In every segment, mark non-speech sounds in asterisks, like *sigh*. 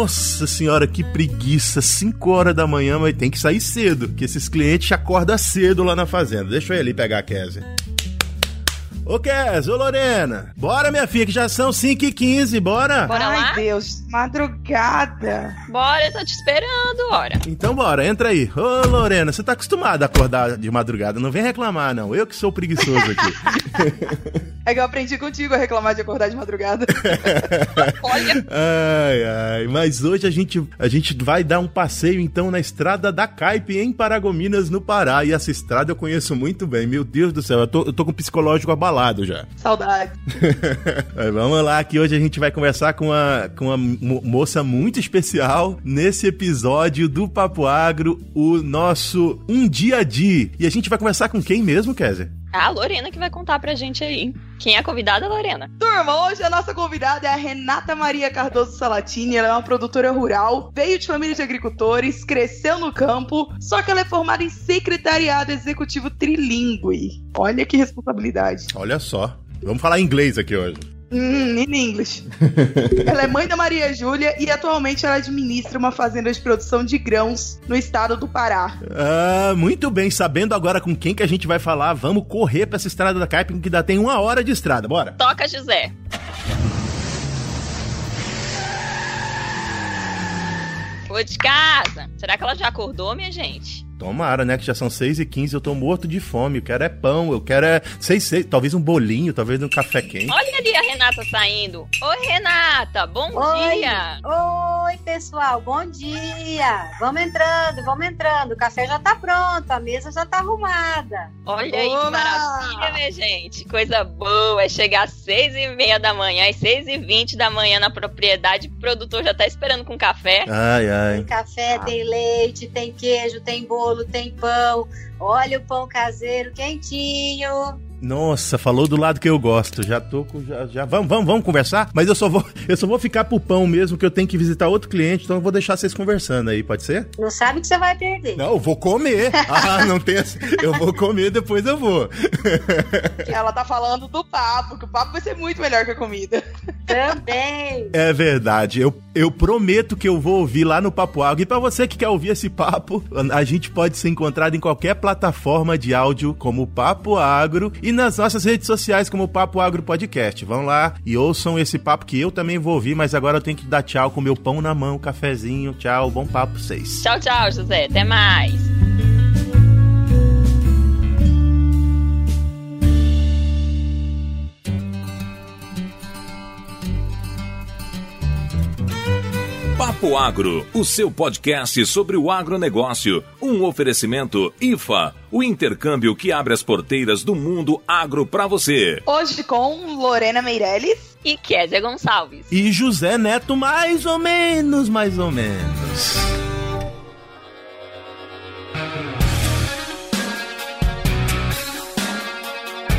Nossa senhora, que preguiça. 5 horas da manhã, mas tem que sair cedo, que esses clientes acordam cedo lá na fazenda. Deixa eu ir ali pegar a Kézia. Ô Kes, ô Lorena, bora minha filha, que já são 5 e 15 bora? Bora Ai, lá? Deus, madrugada. Bora, eu tô te esperando, ora. Então bora, entra aí. Ô Lorena, você tá acostumada a acordar de madrugada, não vem reclamar não, eu que sou preguiçoso aqui. *laughs* É que eu aprendi contigo a reclamar de acordar de madrugada. *laughs* Olha, ai, ai, mas hoje a gente, a gente vai dar um passeio então na estrada da Caipe em Paragominas, no Pará, e essa estrada eu conheço muito bem, meu Deus do céu, eu tô, eu tô com o psicológico abalado já. Saudade. *laughs* Vamos lá, que hoje a gente vai conversar com uma, com uma mo- moça muito especial nesse episódio do Papo Agro, o nosso Um Dia a Dia. E a gente vai conversar com quem mesmo, Kézia? A Lorena que vai contar pra gente aí. Quem é a convidada, Lorena? Turma, hoje a nossa convidada é a Renata Maria Cardoso Salatini. Ela é uma produtora rural, veio de família de agricultores, cresceu no campo, só que ela é formada em secretariado executivo trilingue. Olha que responsabilidade. Olha só. Vamos falar inglês aqui hoje. Hum, in English. *laughs* ela é mãe da Maria Júlia e atualmente ela administra uma fazenda de produção de grãos no estado do Pará. Ah, muito bem, sabendo agora com quem que a gente vai falar, vamos correr pra essa estrada da Caipe, que ainda tem uma hora de estrada, bora. Toca, José. Ô de casa. Será que ela já acordou, minha gente? Tomara, né? Que já são 6 e 15 eu tô morto de fome. Eu quero é pão, eu quero é. Sei, sei, talvez um bolinho, talvez um café quente. Olha ali a Renata saindo. Oi, Renata. Bom Oi. dia. Oi, pessoal, bom dia! Vamos entrando, vamos entrando. O café já tá pronto, a mesa já tá arrumada. Olha aí que maravilha, minha gente. Coisa boa. É chegar às seis e meia da manhã e seis e vinte da manhã na propriedade. O produtor já tá esperando com café. Ai, Tem ai. café, tem leite, tem queijo, tem bolo, tem pão. Olha o pão caseiro quentinho. Nossa, falou do lado que eu gosto. Já tô com. Já, já- Vamos, vamos, vamos conversar? Mas eu só vou. *laughs* Eu só vou ficar pro pão mesmo, que eu tenho que visitar outro cliente, então eu vou deixar vocês conversando aí, pode ser? Não sabe que você vai perder. Não, eu vou comer. *laughs* Ah, não tem. essa- Eu vou comer, depois eu vou. Ela tá falando do papo, que o papo vai ser muito melhor que a comida. Também. É verdade. Eu, eu prometo que eu vou ouvir lá no Papo Agro. E pra você que quer ouvir esse papo, a gente pode ser encontrado em qualquer plataforma de áudio como Papo Agro e nas nossas redes sociais como Papo Agro Podcast. Vão lá e ouçam esse papo que eu também vou ouvir, mas agora eu tenho que dar tchau com meu pão na mão, cafezinho. Tchau, bom papo pra vocês. Tchau, tchau, José. Até mais. Papo Agro, o seu podcast sobre o agronegócio. Um oferecimento IFA, o intercâmbio que abre as porteiras do mundo agro para você. Hoje com Lorena Meirelles. E Kézia Gonçalves. E José Neto, mais ou menos, mais ou menos.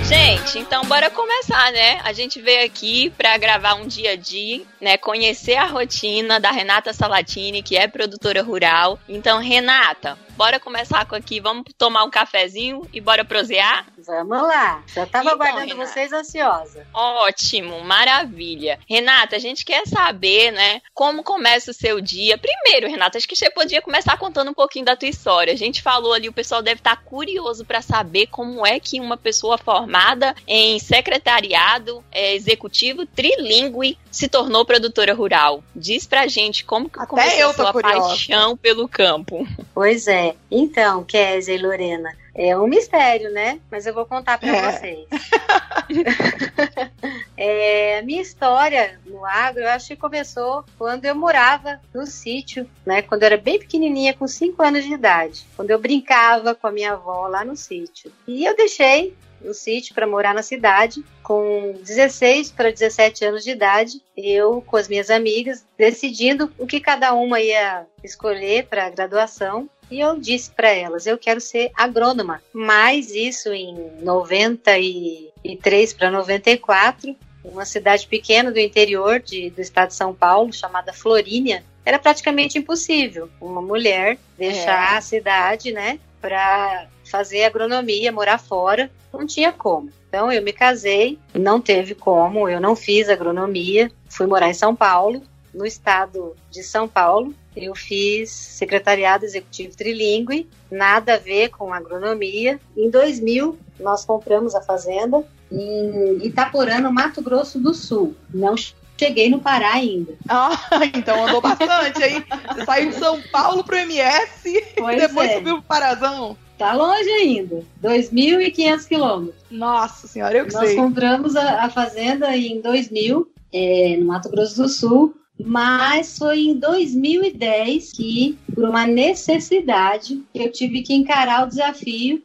Gente, então bora começar, né? A gente veio aqui pra gravar um dia a dia, né? Conhecer a rotina da Renata Salatini, que é produtora rural. Então, Renata, bora começar com aqui, vamos tomar um cafezinho e bora prosear? Vamos lá. Já tava Então, aguardando Renata. vocês ansiosa. Ótimo, maravilha. Renata, a gente quer saber, né, como começa o seu dia. Primeiro, Renata, acho que você podia começar contando um pouquinho da tua história. A gente falou ali, o pessoal deve estar curioso para saber como é que uma pessoa formada em secretariado é, executivo trilingue se tornou produtora rural. Diz pra gente como que Até começou eu a sua curiosa. paixão pelo campo. Pois é. Então, Kézia e Lorena, é um mistério, né? Mas eu vou contar pra É. vocês. *laughs* É, a minha história no agro, eu acho que começou quando eu morava no sítio, né? Quando eu era bem pequenininha, com 5 anos de idade. Quando eu brincava com a minha avó lá no sítio. E eu deixei no sítio para morar na cidade. Com 16 para 17 anos de idade, eu com as minhas amigas, decidindo o que cada uma ia escolher para a graduação. E eu disse para elas, eu quero ser agrônoma. Mas isso em 93 para 94, uma cidade pequena do interior de, do estado de São Paulo, chamada Florínia, era praticamente impossível uma mulher deixar É. a cidade, né, para fazer agronomia, morar fora, não tinha como. Então eu me casei, não teve como, eu não fiz agronomia, fui morar em São Paulo no estado de São Paulo. Eu fiz secretariado executivo trilingue, nada a ver com agronomia. Em 2000, nós compramos a fazenda em Itaporã, no Mato Grosso do Sul. Não cheguei no Pará ainda. *laughs* Ah, então andou bastante, hein? Saiu de São Paulo pro MS pois e depois é. subiu pro Parazão. Tá longe ainda. 2.500 quilômetros. Nossa senhora, eu que Nós sei. Nós compramos a, a, fazenda em 2000, é, no Mato Grosso do Sul. Mas foi em 2010 que, por uma necessidade, eu tive que encarar o desafio,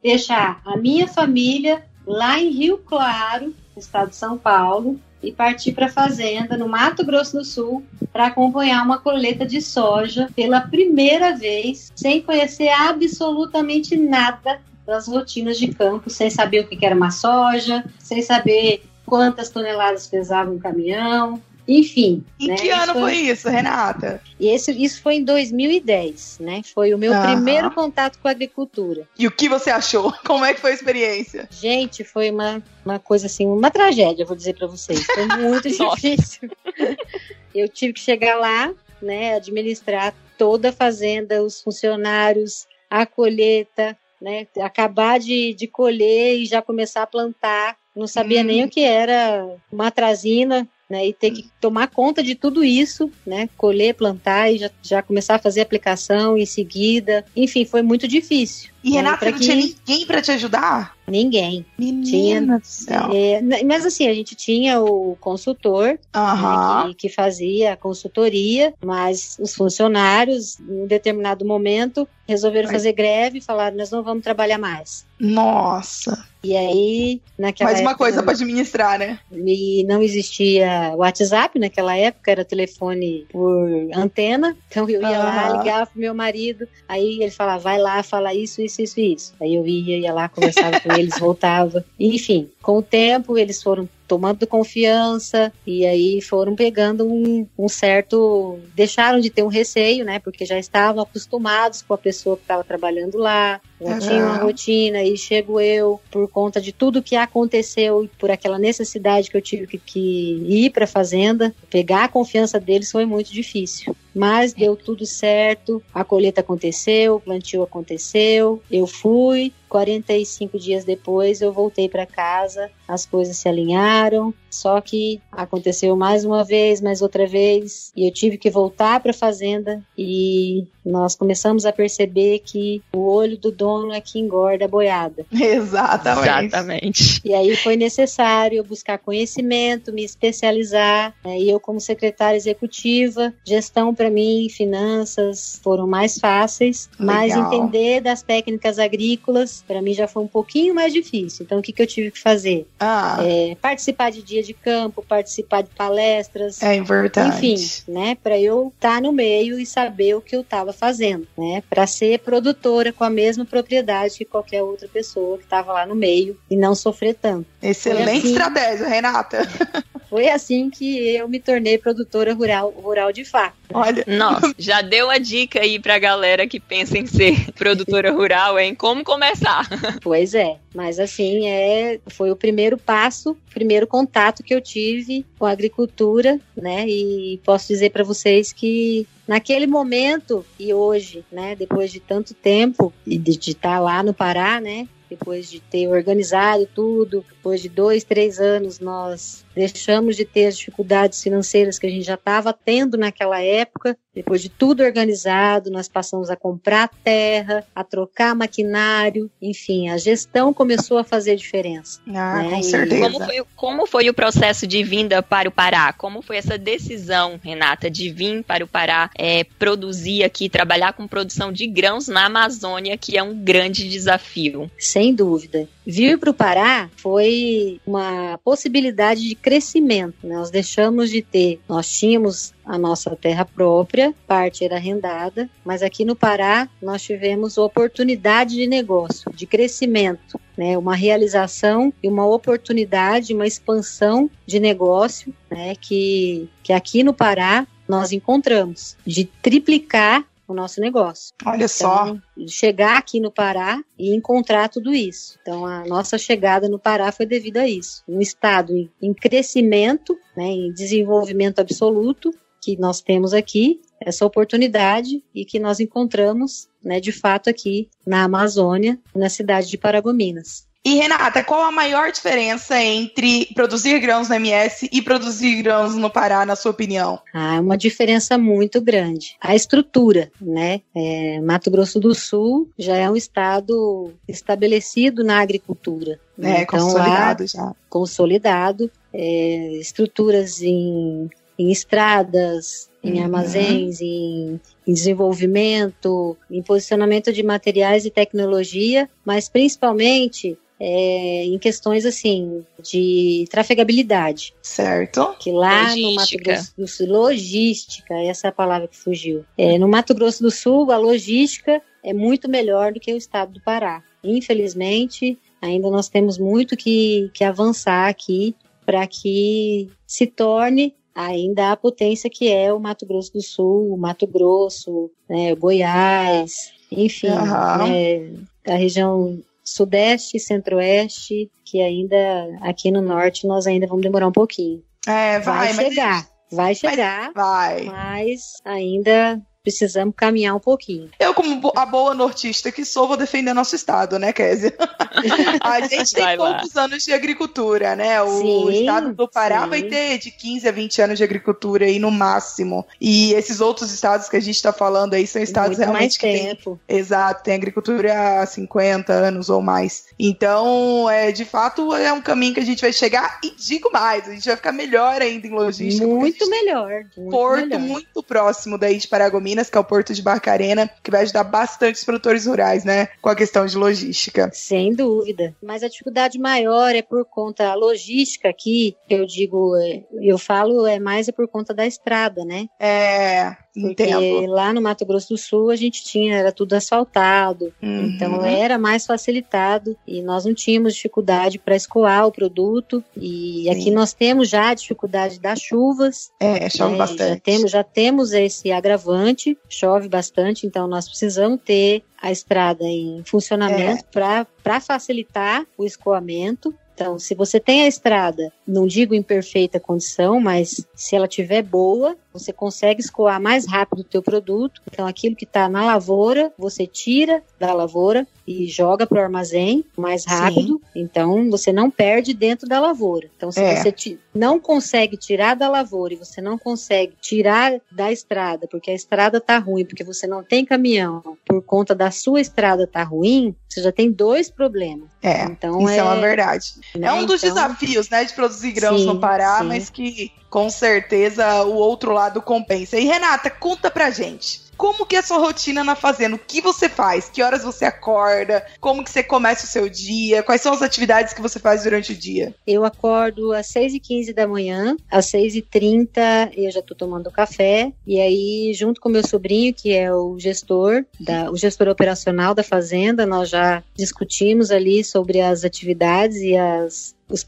deixar a minha família lá em Rio Claro, no estado de São Paulo, e partir para a fazenda no Mato Grosso do Sul para acompanhar uma colheita de soja pela primeira vez, sem conhecer absolutamente nada das rotinas de campo, sem saber o que era uma soja, sem saber quantas toneladas pesava um caminhão, enfim. Em né, que ano foi... foi... isso, Renata? Esse, isso foi em 2010, né? Foi o meu uhum. primeiro contato com a agricultura. E o que você achou? *laughs* Como é que foi a experiência? Gente, foi uma, uma coisa assim, uma tragédia, vou dizer para vocês. Foi muito *laughs* difícil. *laughs* Eu tive que chegar lá, né, administrar toda a fazenda, os funcionários, a colheita, né, acabar de, de colher e já começar a plantar. Não sabia hum. nem o que era uma atrazina, né, e ter que tomar conta de tudo isso, né, colher, plantar e já, já começar a fazer aplicação em seguida. Enfim, foi muito difícil. E né, Renata, não que... tinha ninguém para te ajudar? Ninguém. Menina tinha, do céu. É, mas assim, a gente tinha o consultor né, que, que, fazia a consultoria, mas os funcionários, em determinado momento, resolveram fazer greve e falaram: nós não vamos trabalhar mais. Nossa. E aí, naquela Mais uma época, coisa para administrar, né? E não existia WhatsApp naquela época, era telefone por antena. Então eu ia uhum. lá, ligava pro meu marido, aí ele falava, vai lá, fala isso, isso, isso, isso. Aí eu ia, ia lá, conversava com eles, *laughs* voltava. Enfim, com o tempo eles foram tomando confiança e aí foram pegando um, um, certo. deixaram de ter um receio, né? Porque já estavam acostumados com a pessoa que estava trabalhando lá, já tinha uma rotina, e chego eu, por conta de tudo que aconteceu e por aquela necessidade que eu tive que, que ir para a fazenda, pegar a confiança deles foi muito difícil. Mas deu tudo certo, a colheita aconteceu, o plantio aconteceu, eu fui, 45 dias depois eu voltei para casa, as coisas se alinharam, só que aconteceu mais uma vez, mais outra vez, e eu tive que voltar para a fazenda e nós começamos a perceber que o olho do dono é que engorda a boiada. *laughs* Exatamente. Exatamente. E aí foi necessário buscar conhecimento, me especializar, né? e eu como secretária executiva, gestão para mim, finanças foram mais fáceis, Legal. mas entender das técnicas agrícolas para mim já foi um pouquinho mais difícil. Então o que, que eu tive que fazer? Ah. É, participar de dia de campo, participar de palestras. É importante. Enfim, né, para eu estar tá no meio e saber o que eu estava fazendo, né, para ser produtora com a mesma propriedade que qualquer outra pessoa que estava lá no meio e não sofrer tanto. Excelente assim, estratégia, Renata. *laughs* Foi assim que eu me tornei produtora rural, rural de fato. Olha, nossa, *laughs* já deu a dica aí pra galera que pensa em ser produtora rural, hein? Como começar? *laughs* Pois é, mas assim, é, foi o primeiro passo, primeiro contato que eu tive com a agricultura, né? E posso dizer para vocês que naquele momento e hoje, né, depois de tanto tempo e de estar tá lá no Pará, né, depois de ter organizado tudo, depois de dois, três anos, nós deixamos de ter as dificuldades financeiras que a gente já estava tendo naquela época. Depois de tudo organizado, nós passamos a comprar terra, a trocar maquinário, enfim, a gestão começou a fazer diferença. *laughs* Ah, né? com certeza. Como foi, como foi, o processo de vinda para o Pará? Como foi essa decisão, Renata, de vir para o Pará é, produzir aqui, trabalhar com produção de grãos na Amazônia, que é um grande desafio? Sem dúvida. Vir para o Pará foi uma possibilidade de crescimento. Né? Nós deixamos de ter, nós tínhamos a nossa terra própria, parte era arrendada, mas aqui no Pará nós tivemos oportunidade de negócio, de crescimento, né? uma realização e uma oportunidade, uma expansão de negócio né? que, que aqui no Pará nós encontramos, de triplicar o nosso negócio. Olha então, só. Chegar aqui no Pará e encontrar tudo isso. Então, a nossa chegada no Pará foi devido a isso. Um estado em, em crescimento, né, em desenvolvimento absoluto, que nós temos aqui, essa oportunidade e que nós encontramos, né, de fato aqui na Amazônia, na cidade de Paragominas. E Renata, qual a maior diferença entre produzir grãos no MS e produzir grãos no Pará, na sua opinião? Ah, é uma diferença muito grande. A estrutura, né? É, Mato Grosso do Sul já é um estado estabelecido na agricultura. É, então, consolidado lá, já. Consolidado. É, estruturas em, em estradas, em uhum. armazéns, em, em, desenvolvimento, em posicionamento de materiais e tecnologia, mas principalmente é, em questões assim de trafegabilidade. Certo. Que lá logística. no Mato Grosso do Sul, logística, essa é a palavra que fugiu. É, no Mato Grosso do Sul, a logística é muito melhor do que o estado do Pará. Infelizmente, ainda nós temos muito que, que avançar aqui para que se torne ainda a potência que é o Mato Grosso do Sul, o Mato Grosso, né, Goiás, enfim, uhum. né, a região sudeste e centro-oeste, que ainda aqui no norte nós ainda vamos demorar um pouquinho. É, vai, vai chegar. Mas... Vai chegar, vai. mas ainda precisamos caminhar um pouquinho. Eu, como a boa nortista que sou, vou defender nosso estado, né, Kézia? *laughs* a gente tem vai poucos lá. anos de agricultura, né? O sim, estado do Pará sim. vai ter de 15 a 20 anos de agricultura aí no máximo. E esses outros estados que a gente está falando aí são estados Muito realmente mais tempo. Tem, exato, tem agricultura há 50 anos ou mais. Então, é, de fato, é um caminho que a gente vai chegar e digo mais, a gente vai ficar melhor ainda em logística. Muito melhor. Muito porto melhor. muito próximo daí de Paragominas Minas, que é o Porto de Barcarena, que vai ajudar bastante os produtores rurais, né, com a questão de logística. Sem dúvida. Mas a dificuldade maior é por conta da logística aqui, eu digo, é, eu falo, é mais é por conta da estrada, né? É. Porque Entendo. lá no Mato Grosso do Sul a gente tinha, era tudo asfaltado, uhum. então era mais facilitado e nós não tínhamos dificuldade para escoar o produto. E Sim. aqui nós temos já a dificuldade das chuvas. É, chove né? bastante. Já temos, já temos esse agravante, chove bastante, então nós precisamos ter a estrada em funcionamento é. para facilitar o escoamento. Então, se você tem a estrada, não digo em perfeita condição, mas se ela tiver boa, você consegue escoar mais rápido o teu produto. Então, aquilo que está na lavoura, você tira da lavoura e joga para o armazém mais rápido. Sim. Então, você não perde dentro da lavoura. Então, se é. você não consegue tirar da lavoura e você não consegue tirar da estrada, porque a estrada está ruim, porque você não tem caminhão, por conta da sua estrada tá ruim, você já tem dois problemas. É, então isso é, é uma verdade. Né? É um dos então, desafios, né, de produzir grãos sim, no Pará, sim. mas que com certeza o outro lado compensa. E Renata, conta pra gente. Como que é a sua rotina na fazenda? O que você faz? Que horas você acorda? Como que você começa o seu dia? Quais são as atividades que você faz durante o dia? Eu acordo às 6h15 da manhã, às 6h30 eu já tô tomando café, e aí junto com meu sobrinho, que é o gestor, da, o gestor operacional da fazenda, nós já discutimos ali sobre as atividades e as os,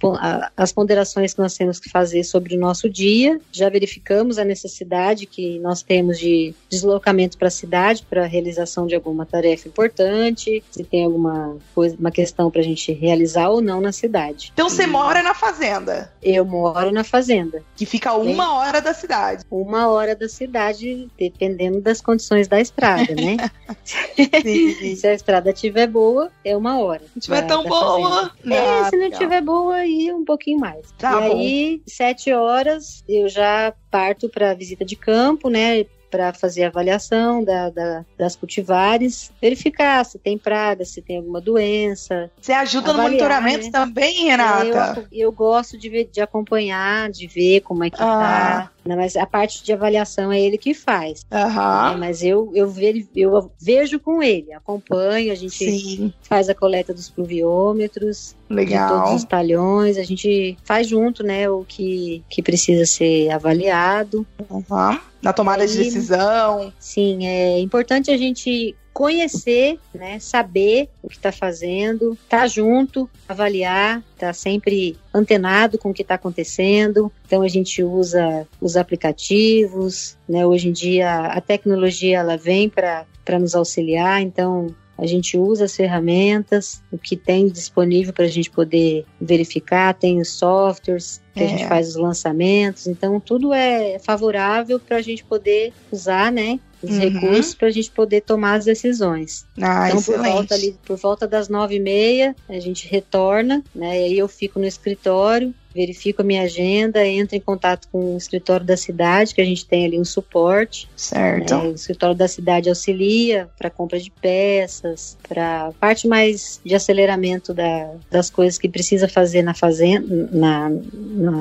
as ponderações que nós temos que fazer sobre o nosso dia. Já verificamos a necessidade que nós temos de deslocamento para a cidade para a realização de alguma tarefa importante, se tem alguma coisa, uma questão para a gente realizar ou não na cidade. Então você mora na fazenda? Eu moro na fazenda. Que fica uma hora da cidade. Uma hora da cidade, dependendo das condições da estrada, né? *laughs* *laughs* se a estrada estiver boa, é uma hora. Se estiver tão boa. É, se não estiver boa, e um pouquinho mais. Tá e bom. aí, sete horas, eu já parto para visita de campo, né? para fazer a avaliação da, da, das cultivares, verificar se tem praga, se tem alguma doença. Você ajuda avaliar, no monitoramento né? também, Renata? Eu, eu gosto de, ver, de acompanhar, de ver como é que ah. tá. Mas a parte de avaliação é ele que faz. Uhum. mas eu, eu, ve, eu vejo com ele, acompanho, a gente Sim. faz a coleta dos pluviômetros, Legal. de todos os talhões, a gente faz junto, né, o que, que precisa ser avaliado. Uhum. Na tomada de decisão. Sim, é importante a gente conhecer, né, saber o que está fazendo, estar tá junto, avaliar, estar tá sempre antenado com o que está acontecendo. Então a gente usa os aplicativos, né? Hoje em dia a tecnologia ela vem para para nos auxiliar, então a gente usa as ferramentas, o que tem disponível para a gente poder verificar, tem os softwares, que é. a gente é. faz os lançamentos. Então, tudo é favorável para a gente poder usar, né? Os uhum. recursos para a gente poder tomar as decisões. Ah, então, excelente. por volta, ali, por volta das nove e meia, a gente retorna, né? E aí eu fico no escritório verifico a minha agenda, entro em contato com o escritório da cidade, que a gente tem ali um suporte. Certo. É, o escritório da cidade auxilia para compra de peças, para parte mais de aceleramento da, das coisas que precisa fazer na fazenda, na,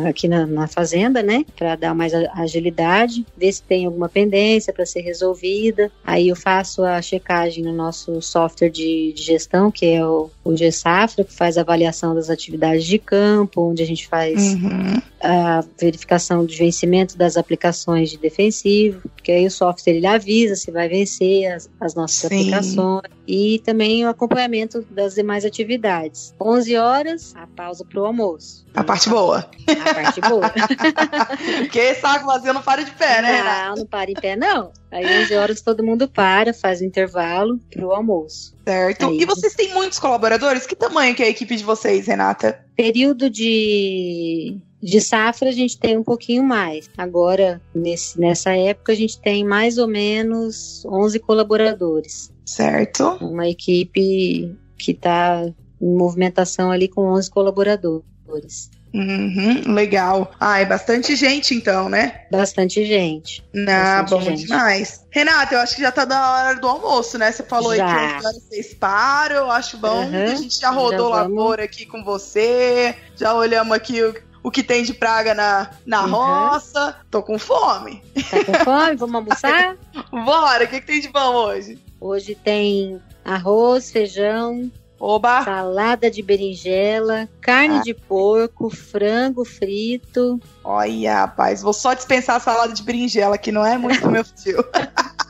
aqui na, na, fazenda, né? Para dar mais agilidade, ver se tem alguma pendência para ser resolvida. Aí eu faço a checagem no nosso software de, de gestão, que é o, o GSafra, que faz a avaliação das atividades de campo, onde a gente faz faz uhum. A verificação do vencimento das aplicações de defensivo, porque aí o software ele avisa se vai vencer as, as nossas Sim. aplicações e também o acompanhamento das demais atividades. 11 horas, a pausa para o almoço. A parte boa. A parte boa. *laughs* Porque saco vazio não para de pé, né? Não, não para em pé, não. Aí 11 horas todo mundo para, faz o intervalo pro almoço. Certo. Aí, e vocês têm muitos colaboradores? Que tamanho que é a equipe de vocês, Renata? Período de de safra a gente tem um pouquinho mais. Agora, nesse, nessa época, a gente tem mais ou menos 11 colaboradores. Certo. Uma equipe que está em movimentação ali com 11 colaboradores. Uhum, legal. Ah, é bastante gente então, né? Bastante gente. Ah, bom gente. demais. Renata, eu acho que já tá na hora do almoço, né? Você falou já. aí que vocês param, eu acho bom. Uhum, a gente já rodou já lavoura aqui com você, já olhamos aqui o, o que tem de praga na, na uhum. roça. Tô com fome. Tá com fome? Vamos almoçar? *laughs* Bora, o que, que tem de bom hoje? Hoje tem arroz, feijão, Oba! Salada de berinjela, carne ah. de porco, frango frito. Olha, rapaz, vou só dispensar a salada de berinjela, que não é muito meu *laughs* tio.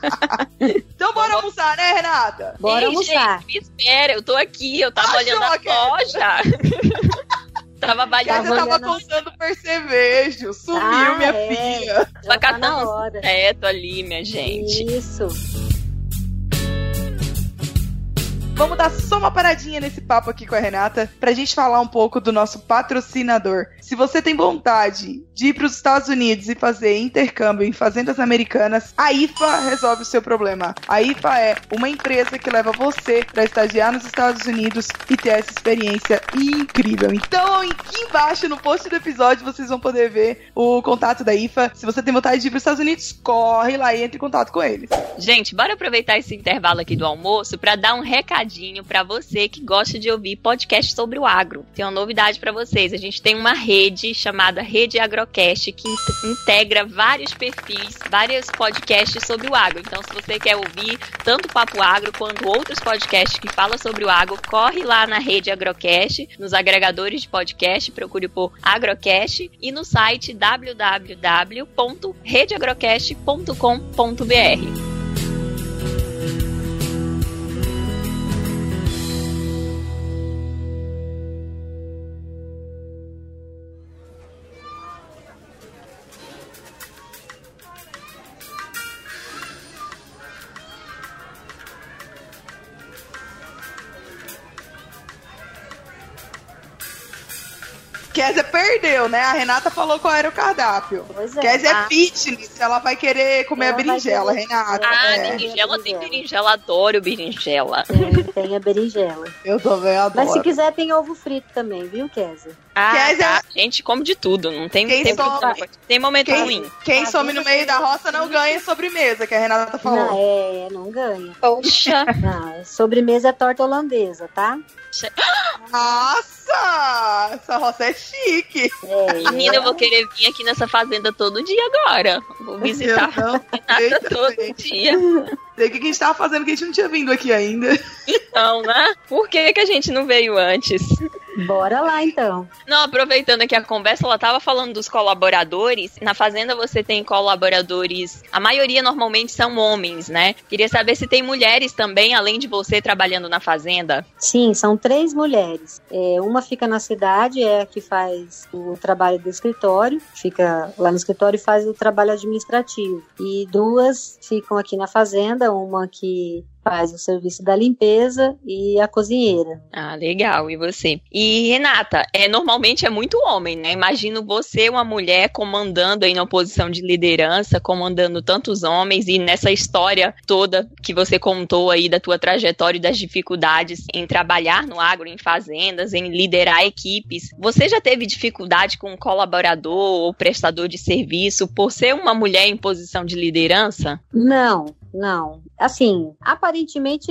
*laughs* então bora almoçar, né, Renata? Bora Ei, almoçar. Gente, me espera, eu tô aqui, eu tava olhando a loja. Tava. Você tava contando percevejo. Sumiu, ah, minha é. filha. Tava tá catando teto ali, minha gente. Isso. Vamos dar só uma paradinha nesse papo aqui com a Renata pra gente falar um pouco do nosso patrocinador. Se você tem vontade de ir para os Estados Unidos e fazer intercâmbio em fazendas americanas, a IFA resolve o seu problema. A IFA é uma empresa que leva você para estagiar nos Estados Unidos e ter essa experiência incrível. Então, aqui embaixo no post do episódio vocês vão poder ver o contato da IFA. Se você tem vontade de ir para os Estados Unidos, corre lá e entre em contato com eles. Gente, bora aproveitar esse intervalo aqui do almoço para dar um recado recadinho para você que gosta de ouvir podcast sobre o agro. Tem uma novidade para vocês. A gente tem uma rede chamada Rede Agrocast que integra vários perfis, vários podcasts sobre o agro. Então, se você quer ouvir tanto o Papo Agro quanto outros podcasts que falam sobre o agro, corre lá na Rede Agrocast, nos agregadores de podcast, procure por Agrocast e no site www.redeagrocast.com.br. Perdeu, né? A Renata falou qual era o cardápio. Pois é. Kézia é ah. fitness, ela vai querer comer ela a berinjela, querer... Renata. Ah, é. berinjela tem berinjela, adoro berinjela. Tem, tem a berinjela. Eu também adoro. Mas se quiser tem ovo frito também, viu, Kézia? Ah, Kézia... tá. gente come de tudo, não tem, quem tem, some... tem momento quem, ruim. Quem some no meio da roça não ganha sobremesa, que a Renata falou. Não, é, não ganha. Poxa. *laughs* Não, sobremesa é torta holandesa, tá? Nossa! Essa roça é chique. É, *laughs* Menina, eu vou querer vir aqui nessa fazenda todo dia agora. Vou visitar a Renata todo dia. Sei o que a gente tava fazendo que a gente não tinha vindo aqui ainda. *laughs* Então, né? Por que, que a gente não veio antes? Bora lá então. Não, aproveitando aqui a conversa, ela estava falando dos colaboradores. Na fazenda você tem colaboradores, a maioria normalmente são homens, né? Queria saber se tem mulheres também, além de você trabalhando na fazenda. Sim, são três mulheres. É, uma fica na cidade, é a que faz o trabalho do escritório, fica lá no escritório e faz o trabalho administrativo. E duas ficam aqui na fazenda, uma que faz o serviço da limpeza e a cozinheira. Ah, legal. E você? E Renata, é normalmente é muito homem, né? Imagino você uma mulher comandando aí na posição de liderança, comandando tantos homens e nessa história toda que você contou aí da tua trajetória e das dificuldades em trabalhar no agro, em fazendas, em liderar equipes. Você já teve dificuldade com um colaborador ou prestador de serviço por ser uma mulher em posição de liderança? Não, não. Assim, aparentemente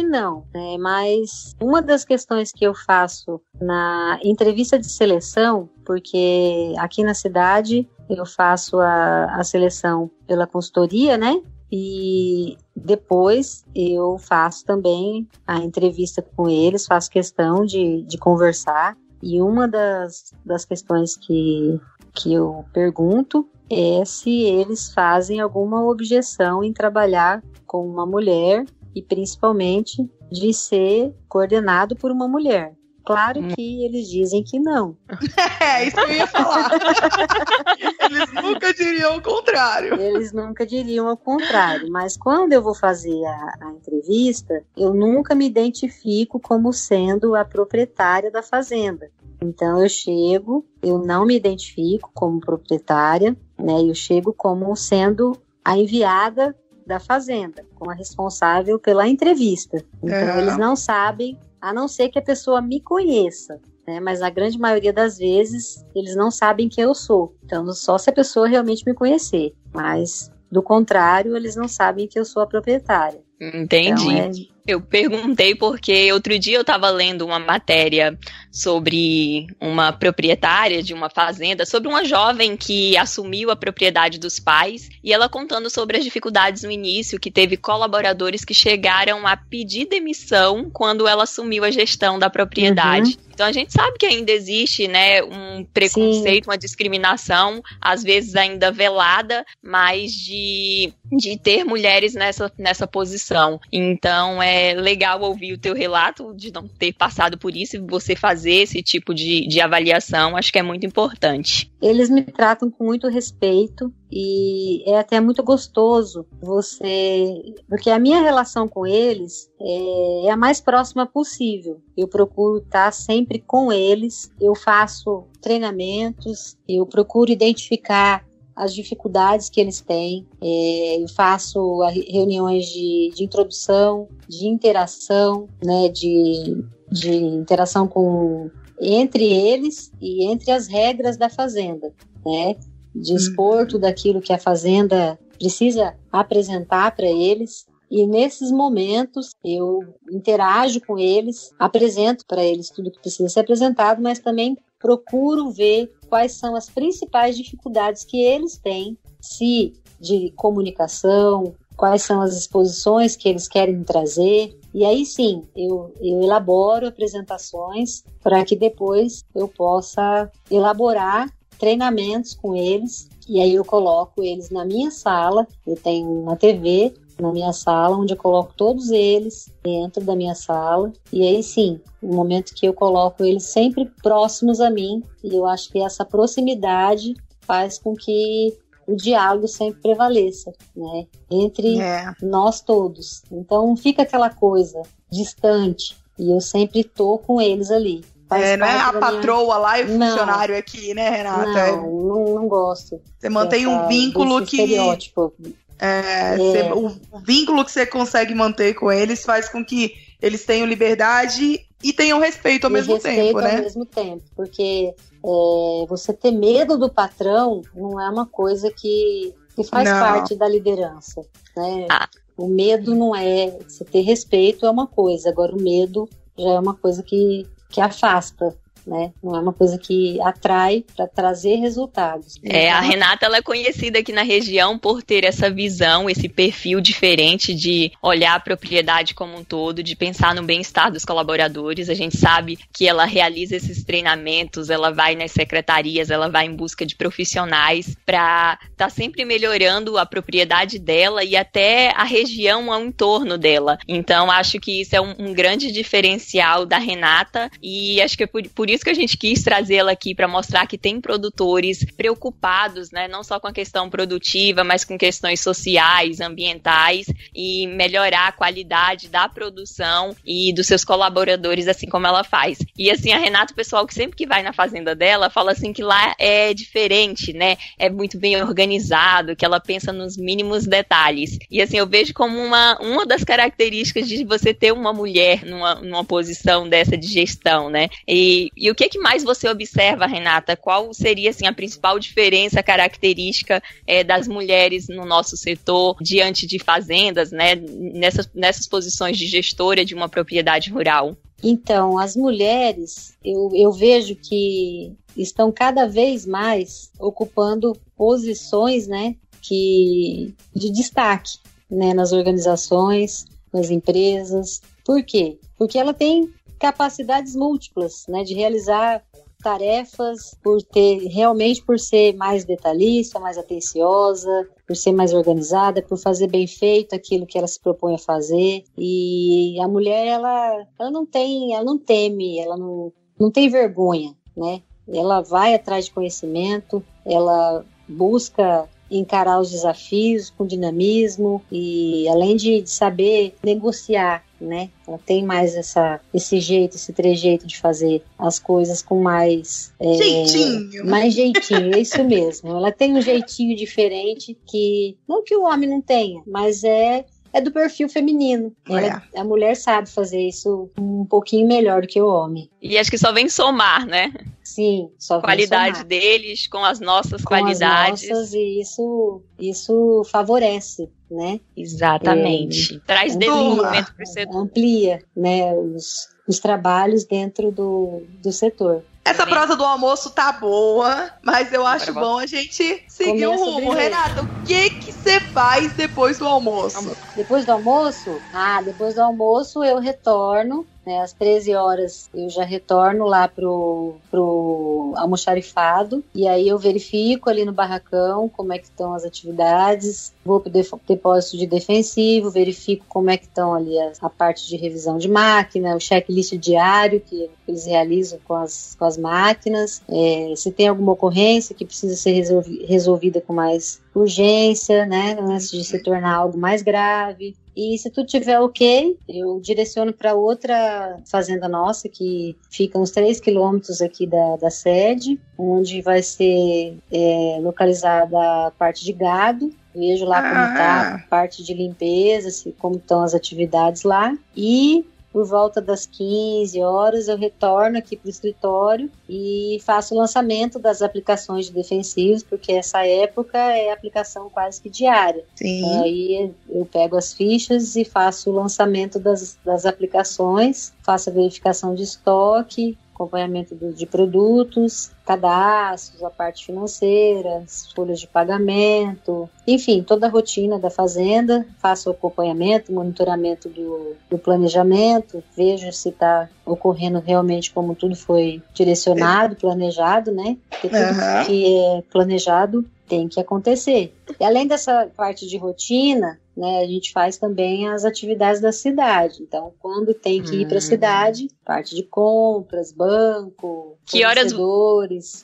não, né? Mas uma das questões que eu faço na entrevista de seleção, porque aqui na cidade eu faço a, a seleção pela consultoria, né? E depois eu faço também a entrevista com eles, faço questão de, de conversar. E uma das, das questões que, que eu pergunto é se eles fazem alguma objeção em trabalhar com uma mulher e principalmente de ser coordenado por uma mulher. Claro hum. que eles dizem que não. *laughs* É, isso que eu ia falar. *laughs* eles nunca diriam o contrário. Eles nunca diriam o contrário. Mas quando eu vou fazer a, a entrevista, eu nunca me identifico como sendo a proprietária da fazenda. Então eu chego, eu não me identifico como proprietária, né? Eu chego como sendo a enviada da fazenda, como a responsável pela entrevista. Então é. eles não sabem, a não ser que a pessoa me conheça. Né? Mas a grande maioria das vezes eles não sabem quem eu sou. Então só se a pessoa realmente me conhecer. Mas do contrário, eles não sabem que eu sou a proprietária. Entendi. Então, é... Eu perguntei porque outro dia eu estava lendo uma matéria sobre uma proprietária de uma fazenda, sobre uma jovem que assumiu a propriedade dos pais e ela contando sobre as dificuldades no início, que teve colaboradores que chegaram a pedir demissão quando ela assumiu a gestão da propriedade. Uhum. Então a gente sabe que ainda existe, né, um preconceito, Sim. uma discriminação, às vezes ainda velada, mas de, de ter mulheres nessa, nessa posição. Então é legal ouvir o teu relato de não ter passado por isso e você fazer esse tipo de, de avaliação, acho que é muito importante. Eles me tratam com muito respeito e é até muito gostoso você, porque a minha relação com eles é, é a mais próxima possível. Eu procuro estar sempre com eles, eu faço treinamentos, eu procuro identificar as dificuldades que eles têm. É, eu faço reuniões de, de, introdução, de interação, né, de, de interação com entre eles e entre as regras da fazenda, né? De expor tudo aquilo que a fazenda precisa apresentar para eles. E nesses momentos eu interajo com eles, apresento para eles tudo que precisa ser apresentado, mas também procuro ver quais são as principais dificuldades que eles têm, se de comunicação, quais são as exposições que eles querem trazer. E aí sim, eu, eu elaboro apresentações para que depois eu possa elaborar treinamentos com eles. E aí eu coloco eles na minha sala, eu tenho uma TV na minha sala, onde eu coloco todos eles dentro da minha sala. E aí sim, o momento que eu coloco eles sempre próximos a mim, e eu acho que essa proximidade faz com que o diálogo sempre prevaleça, né? Entre é. nós todos. Então fica aquela coisa distante e eu sempre tô com eles ali. Faz é, não é a patroa minha... lá e o funcionário aqui, né, Renata? Não, não, não gosto. Você mantém um vínculo que. Estereótipo. É, é. o, o, vínculo que você consegue manter com eles faz com que eles tenham liberdade e tenham respeito ao e mesmo respeito tempo, né? ao mesmo tempo, porque é, você ter medo do patrão não é uma coisa que, que faz não. parte da liderança, né? Ah. O medo não é, você ter respeito é uma coisa, agora o medo já é uma coisa que, que afasta né? Não é uma coisa que atrai para trazer resultados. É, a Renata ela é conhecida aqui na região por ter essa visão, esse perfil diferente de olhar a propriedade como um todo, de pensar no bem-estar dos colaboradores. A gente sabe que ela realiza esses treinamentos, ela vai nas secretarias, ela vai em busca de profissionais para estar tá sempre melhorando a propriedade dela e até a região ao entorno dela. Então, acho que isso é um, um grande diferencial da Renata e acho que é por, por isso que a gente quis trazê-la aqui para mostrar que tem produtores preocupados, né, não só com a questão produtiva, mas com questões sociais, ambientais e melhorar a qualidade da produção e dos seus colaboradores, assim como ela faz. E assim, a Renata, o pessoal que sempre que vai na fazenda dela, fala assim que lá é diferente, né? É muito bem organizado, que ela pensa nos mínimos detalhes. E assim, eu vejo como uma, uma das características de você ter uma mulher numa, numa posição dessa de gestão, né? E, e o que, que mais você observa, Renata? Qual seria assim a principal diferença característica é, das mulheres no nosso setor diante de fazendas, né? Nessas, nessas posições de gestora de uma propriedade rural? Então, as mulheres, eu, eu vejo que estão cada vez mais ocupando posições, né, que de destaque, né, nas organizações, nas empresas. Por quê? Porque ela tem capacidades múltiplas, né, de realizar tarefas, por ter realmente por ser mais detalhista, mais atenciosa, por ser mais organizada, por fazer bem feito aquilo que ela se propõe a fazer. E a mulher ela, ela não tem, ela não teme, ela não, não tem vergonha, né? Ela vai atrás de conhecimento, ela busca encarar os desafios com dinamismo e além de, de saber negociar né? Ela tem mais essa, esse jeito, esse trejeito de fazer as coisas com mais é, jeitinho, mais jeitinho, é isso mesmo. Ela tem um jeitinho diferente que não que o homem não tenha, mas é é do perfil feminino. Ela, a mulher sabe fazer isso um pouquinho melhor do que o homem. E acho que só vem somar, né? Sim, só vem qualidade somar. deles com as nossas com qualidades. As nossas, e isso, isso favorece, né? Exatamente. É, Traz desenvolvimento para o setor. Amplia, né, os, os trabalhos dentro do, do setor. Essa prosa do almoço tá boa, mas eu acho bom a gente seguir o um rumo. Renata, o que que você faz depois do almoço? Depois do almoço? Ah, depois do almoço eu retorno né, às 13 horas eu já retorno lá pro, pro almoxarifado. E aí eu verifico ali no barracão como é que estão as atividades, vou pro depósito de defensivo, verifico como é que estão ali a, a, parte de revisão de máquina, o checklist diário que eles realizam com as, com as máquinas, é, se tem alguma ocorrência que precisa ser resolvi, resolvida com mais urgência, né, antes de se tornar algo mais grave. E se tudo tiver ok, eu direciono para outra fazenda nossa, que fica uns 3 quilômetros aqui da, da sede, onde vai ser é, localizada a parte de gado. Vejo lá como está ah. a parte de limpeza, se, como estão as atividades lá. E por volta das 15 horas eu retorno aqui para o escritório e faço o lançamento das aplicações de defensivos, porque essa época é aplicação quase que diária. Sim. Aí eu pego as fichas e faço o lançamento das, das aplicações, faço a verificação de estoque, acompanhamento do, de produtos, cadastros, a parte financeira, folhas de pagamento, enfim, toda a rotina da fazenda, faço acompanhamento, monitoramento do, do planejamento, vejo se está ocorrendo realmente como tudo foi direcionado, planejado, né? Porque tudo uhum. que é planejado tem que acontecer. E além dessa parte de rotina, né, a gente faz também as atividades da cidade. Então, quando tem que ir para a hum. cidade, parte de compras, banco, que horas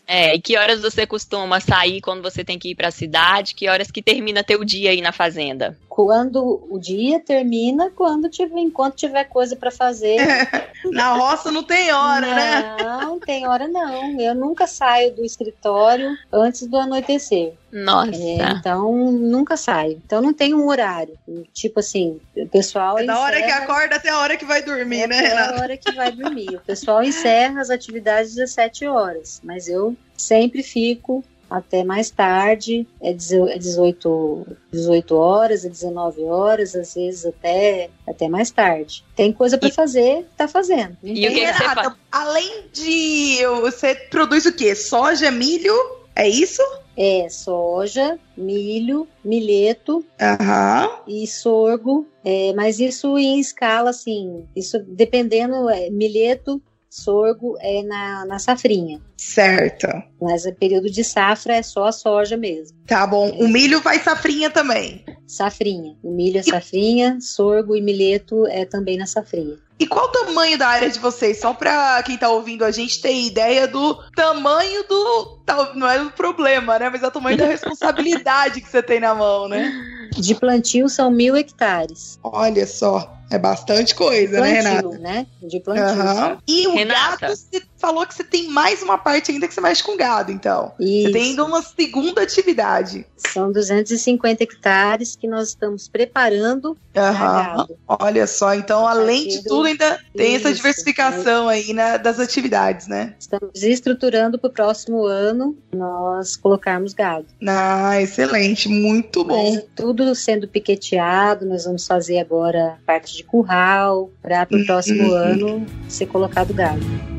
É, e que horas você costuma sair quando você tem que ir para a cidade? Que horas que termina teu dia aí na fazenda? Quando o dia termina, quando tiver, enquanto tiver coisa para fazer. *laughs* na roça não tem hora, não, né? Não, tem hora não. Eu nunca saio do escritório antes do anoitecer. Nossa. É, então, nunca saio. Então, não tem um horário. Tipo assim, o pessoal. É da hora que acorda até a hora que vai dormir, é né, Renata? É a hora que vai dormir. O pessoal encerra as atividades às 17 horas, mas eu sempre fico até mais tarde, é 18, 18 é horas, é 19 horas, às vezes até, até mais tarde. Tem coisa para fazer, tá fazendo. E o que, que você faz? Além de. Você produz o quê? Soja, milho? É isso? É soja, milho, milheto uhum. e sorgo. É, mas isso em escala, assim, isso dependendo, é, milheto, sorgo é na, na safrinha. Certo. Mas o período de safra é só a soja mesmo. Tá bom. O milho vai safrinha também. Safrinha. O milho é safrinha, sorgo e milheto é também na safrinha. E qual o tamanho da área de vocês? Só pra quem tá ouvindo a gente ter ideia do tamanho do. Não é o problema, né? Mas é o tamanho da *laughs* responsabilidade que você tem na mão, né? De plantio são mil hectares. Olha só. É bastante coisa, plantio, né, Renata? né? De plantio. Uhum. E o Renata. gado, você falou que você tem mais uma parte ainda que você mexe com gado, então. Isso. Você tem ainda uma segunda atividade. São 250 hectares que nós estamos preparando gado. Olha só, então, além de tudo, ainda tem essa Isso, diversificação aí né, das atividades, né? Estamos estruturando para o próximo ano nós colocarmos gado. Ah, excelente, muito bom. Mas tudo sendo piqueteado, nós vamos fazer agora parte de curral para para o próximo Uhum. ano ser colocado gado.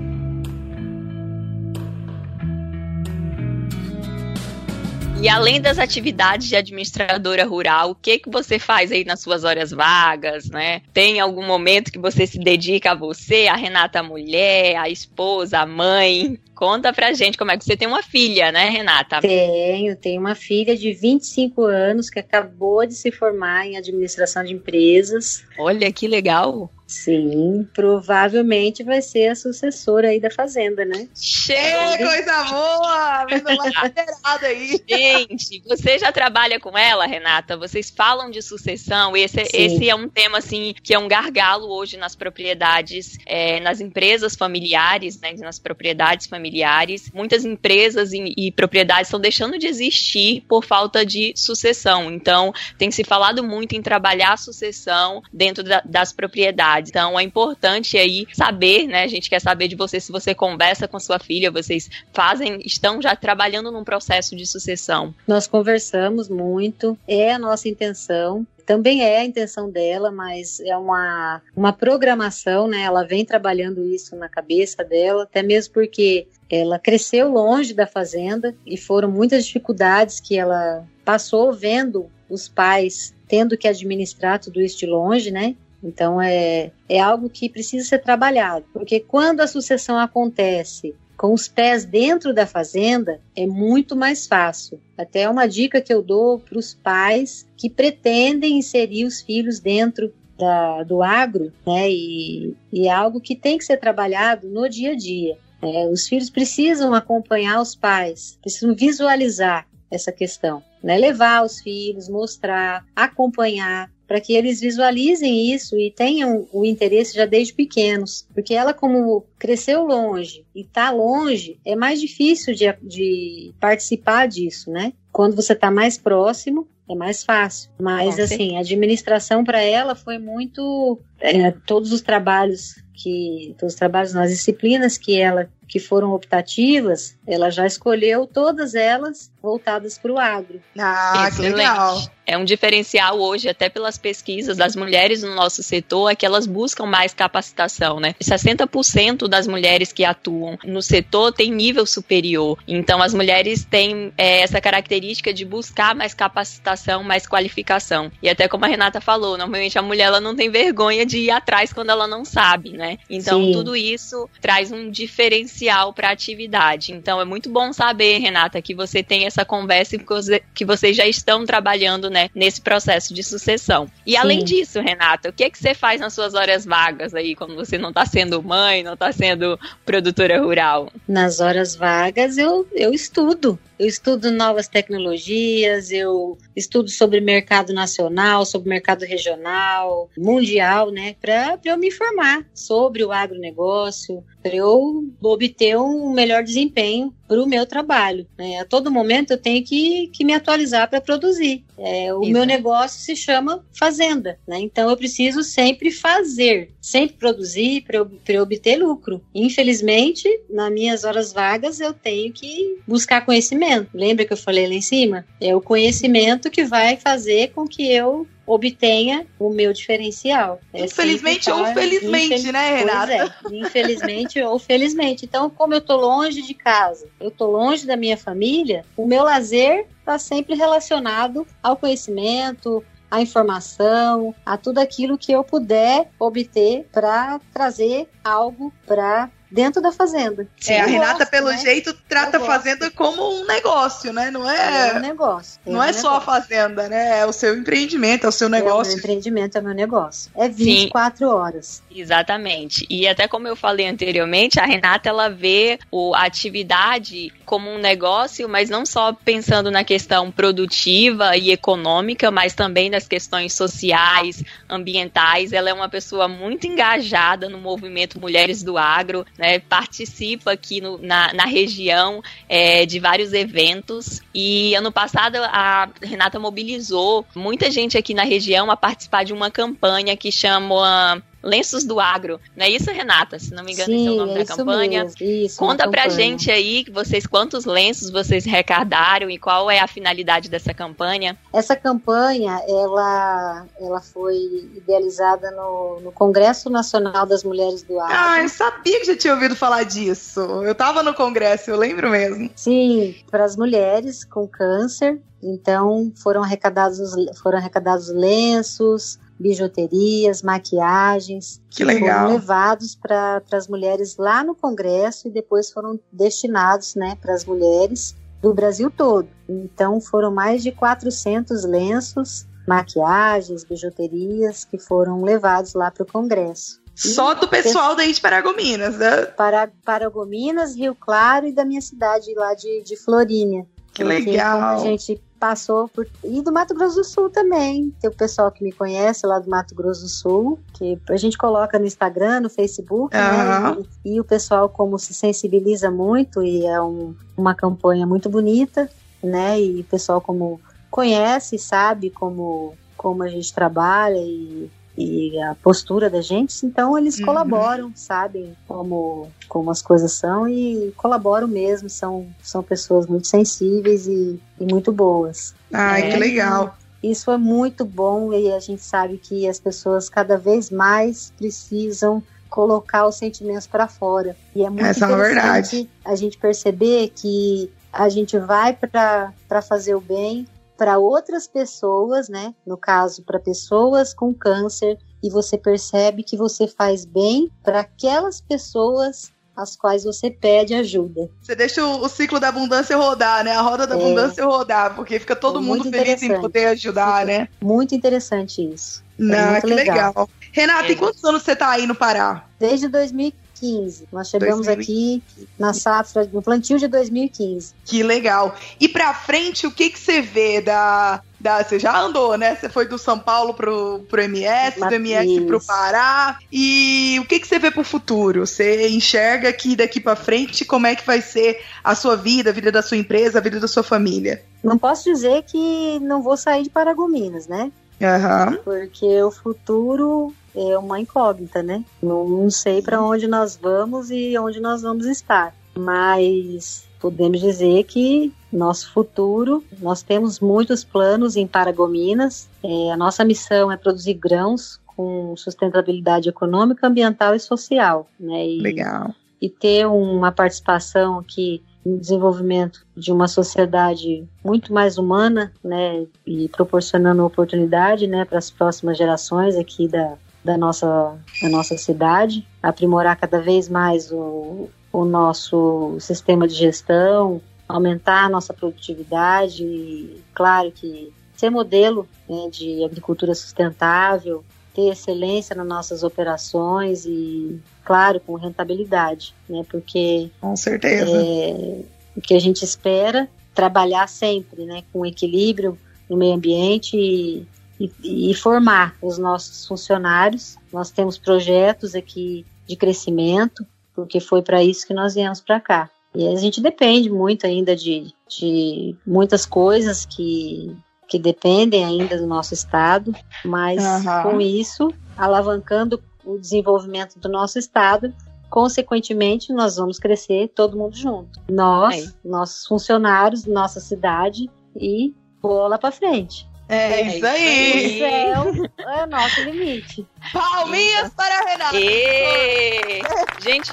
E além das atividades de administradora rural, o que que você faz aí nas suas horas vagas, né? Tem algum momento que você se dedica a você, a Renata a mulher, a esposa, a mãe? Conta pra gente como é que você tem uma filha, né, Renata? Tenho, tenho uma filha de 25 anos que acabou de se formar em administração de empresas. Olha que legal. Sim, provavelmente vai ser a sucessora aí da fazenda, né? Chega! coisa boa! Acelerada aí. Gente, você já trabalha com ela, Renata? Vocês falam de sucessão. Esse, Sim. esse é um tema assim que é um gargalo hoje nas propriedades, é, nas empresas familiares, né, nas propriedades familiares. Muitas empresas e, e propriedades estão deixando de existir por falta de sucessão. Então, tem se falado muito em trabalhar a sucessão dentro da- das propriedades. Então, é importante aí saber, né? A gente quer saber de você se você conversa com sua filha, vocês fazem, estão já trabalhando num processo de sucessão. Nós conversamos muito, é a nossa intenção. Também é a intenção dela, mas é uma, uma programação, né? Ela vem trabalhando isso na cabeça dela, até mesmo porque ela cresceu longe da fazenda e foram muitas dificuldades que ela passou vendo os pais tendo que administrar tudo isso de longe, né? Então é, é algo que precisa ser trabalhado, porque quando a sucessão acontece com os pés dentro da fazenda, é muito mais fácil. Até uma dica que eu dou para os pais que pretendem inserir os filhos dentro da, do agro, né? E, e é algo que tem que ser trabalhado no dia a dia. né? os filhos precisam acompanhar os pais, precisam visualizar essa questão, né? Levar os filhos, mostrar, acompanhar, para que eles visualizem isso e tenham o interesse já desde pequenos. Porque ela, como cresceu longe e está longe, é mais difícil de, de participar disso, né? Quando você está mais próximo, é mais fácil. Mas, Com assim, a administração para ela foi muito. é, todos os trabalhos que. Todos os trabalhos nas disciplinas que ela que foram optativas, ela já escolheu todas elas voltadas para o agro. Ah, que Excelente. legal. É um diferencial hoje, até pelas pesquisas das mulheres no nosso setor, é que elas buscam mais capacitação, né? 60% das mulheres que atuam no setor têm nível superior. Então, as mulheres têm é, essa característica de buscar mais capacitação, mais qualificação. E até como a Renata falou, normalmente a mulher ela não tem vergonha de ir atrás quando ela não sabe, né? Então, Sim. tudo isso traz um diferencial para a atividade. Então, é muito bom saber, Renata, que você tem essa conversa e que você- que vocês já estão trabalhando, né, nesse processo de sucessão. E Sim. além disso, Renata, o que é que você faz nas suas horas vagas aí, quando você não está sendo mãe, não está sendo produtora rural? Nas horas vagas eu, eu estudo. Eu estudo novas tecnologias, eu estudo sobre mercado nacional, sobre mercado regional, mundial, né? Para eu me informar sobre o agronegócio, para eu obter um melhor desempenho para o meu trabalho. Né? A todo momento eu tenho que, que me atualizar para produzir. É, o Exato. meu negócio se chama fazenda, né? então eu preciso sempre fazer, sempre produzir para obter lucro. Infelizmente, nas minhas horas vagas, eu tenho que buscar conhecimento. Lembra que eu falei lá em cima? É o conhecimento que vai fazer com que eu obtenha o meu diferencial. É Infelizmente ou felizmente, infel- né, Renata? É, infelizmente ou felizmente. Então, como eu tô longe de casa, eu tô longe da minha família, o meu lazer está sempre relacionado ao conhecimento, à informação, a tudo aquilo que eu puder obter para trazer algo para dentro da fazenda. é, a Renata, gosto, pelo né? jeito, trata a fazenda como um negócio, né? Não é. É um negócio. É não um é negócio. só a fazenda, né? É o seu empreendimento, é o seu negócio. É o meu empreendimento, é o meu negócio. É 24 Sim. horas. Exatamente. E até como eu falei anteriormente, a Renata ela vê o, a atividade como um negócio, mas não só pensando na questão produtiva e econômica, mas também nas questões sociais, ambientais. Ela é uma pessoa muito engajada no movimento Mulheres do Agro, né? Participa aqui no, na, na região é, de vários eventos. E ano passado a Renata mobilizou muita gente aqui na região a participar de uma campanha que chama Lenços do Agro. Não é isso, Renata? Se não me engano, Sim, esse é o nome é da campanha. Mesmo, isso, Conta pra campanha. gente aí vocês quantos lenços vocês recardaram e qual é a finalidade dessa campanha. Essa campanha, ela, ela foi idealizada no, no Congresso Nacional das Mulheres do Agro. Ah, eu sabia que já tinha ouvido falar disso. Eu tava no congresso, eu lembro mesmo. Sim, para as mulheres com câncer. Então foram arrecadados, foram arrecadados lenços, bijuterias, maquiagens, que, que legal. foram levados para as mulheres lá no Congresso e depois foram destinados né, para as mulheres do Brasil todo. Então foram mais de 400 lenços, maquiagens, bijuterias que foram levados lá para o Congresso. Só do pessoal de Paragominas, né? Para, Paragominas, Rio Claro e da minha cidade lá de, de Florínia. Que legal. A gente passou por. E do Mato Grosso do Sul também. Tem o pessoal que me conhece lá do Mato Grosso do Sul, que a gente coloca no Instagram, no Facebook, uhum. né? E, e, o pessoal, como se sensibiliza muito, e é um, uma campanha muito bonita, né? E o pessoal, como conhece, sabe como, como a gente trabalha e e a postura da gente, então eles uhum. colaboram, sabem como, como as coisas são e colaboram mesmo, são, são pessoas muito sensíveis e, e muito boas. Ai, é, que legal! Isso é muito bom e a gente sabe que as pessoas cada vez mais precisam colocar os sentimentos para fora. E é muito Essa é interessante é a gente perceber que a gente vai para fazer o bem, para outras pessoas, né? No caso, para pessoas com câncer, e você percebe que você faz bem para aquelas pessoas às quais você pede ajuda. Você deixa o, o, ciclo da abundância rodar, né? A roda da é. abundância rodar, porque fica todo é mundo feliz em poder ajudar, né? Muito interessante isso. É Não, que legal. legal. Renata, é. e quantos anos você está aí no Pará? Desde 2015. 2015. Nós chegamos 2015. aqui na safra, no plantio de 2015. Que legal. E para frente, o que que você vê da da, você já andou, né? Você foi do São Paulo pro, pro MS, Mas do MS pro Pará. E o que, que você vê pro futuro? Você enxerga que daqui para frente como é que vai ser a sua vida, a vida da sua empresa, a vida da sua família? Não posso dizer que não vou sair de Paragominas, né? Uhum. Porque o futuro é uma incógnita, né? Não, não sei para onde nós vamos e onde nós vamos estar, mas podemos dizer que nosso futuro, nós temos muitos planos em Paragominas. É, a nossa missão é produzir grãos com sustentabilidade econômica, ambiental e social, né? E, Legal. E ter uma participação aqui no desenvolvimento de uma sociedade muito mais humana, né, e proporcionando oportunidade, né, para as próximas gerações aqui da, da nossa, da nossa cidade, aprimorar cada vez mais o, o nosso sistema de gestão, aumentar a nossa produtividade, e, claro que ser modelo né, de agricultura sustentável, ter excelência nas nossas operações e, claro, com rentabilidade, né? Porque com certeza é, o que a gente espera trabalhar sempre, né, com equilíbrio no meio ambiente e, e, e formar os nossos funcionários. Nós temos projetos aqui de crescimento, porque foi para isso que nós viemos para cá. E a gente depende muito ainda de, de muitas coisas que, que dependem ainda do nosso estado, mas uhum. com isso, alavancando o desenvolvimento do nosso estado, consequentemente, nós vamos crescer todo mundo junto. Nós, é. nossos funcionários, nossa cidade e bola para frente. É, é isso aí. O céu é o nosso limite. Palminhas para a Renata. E... Gente,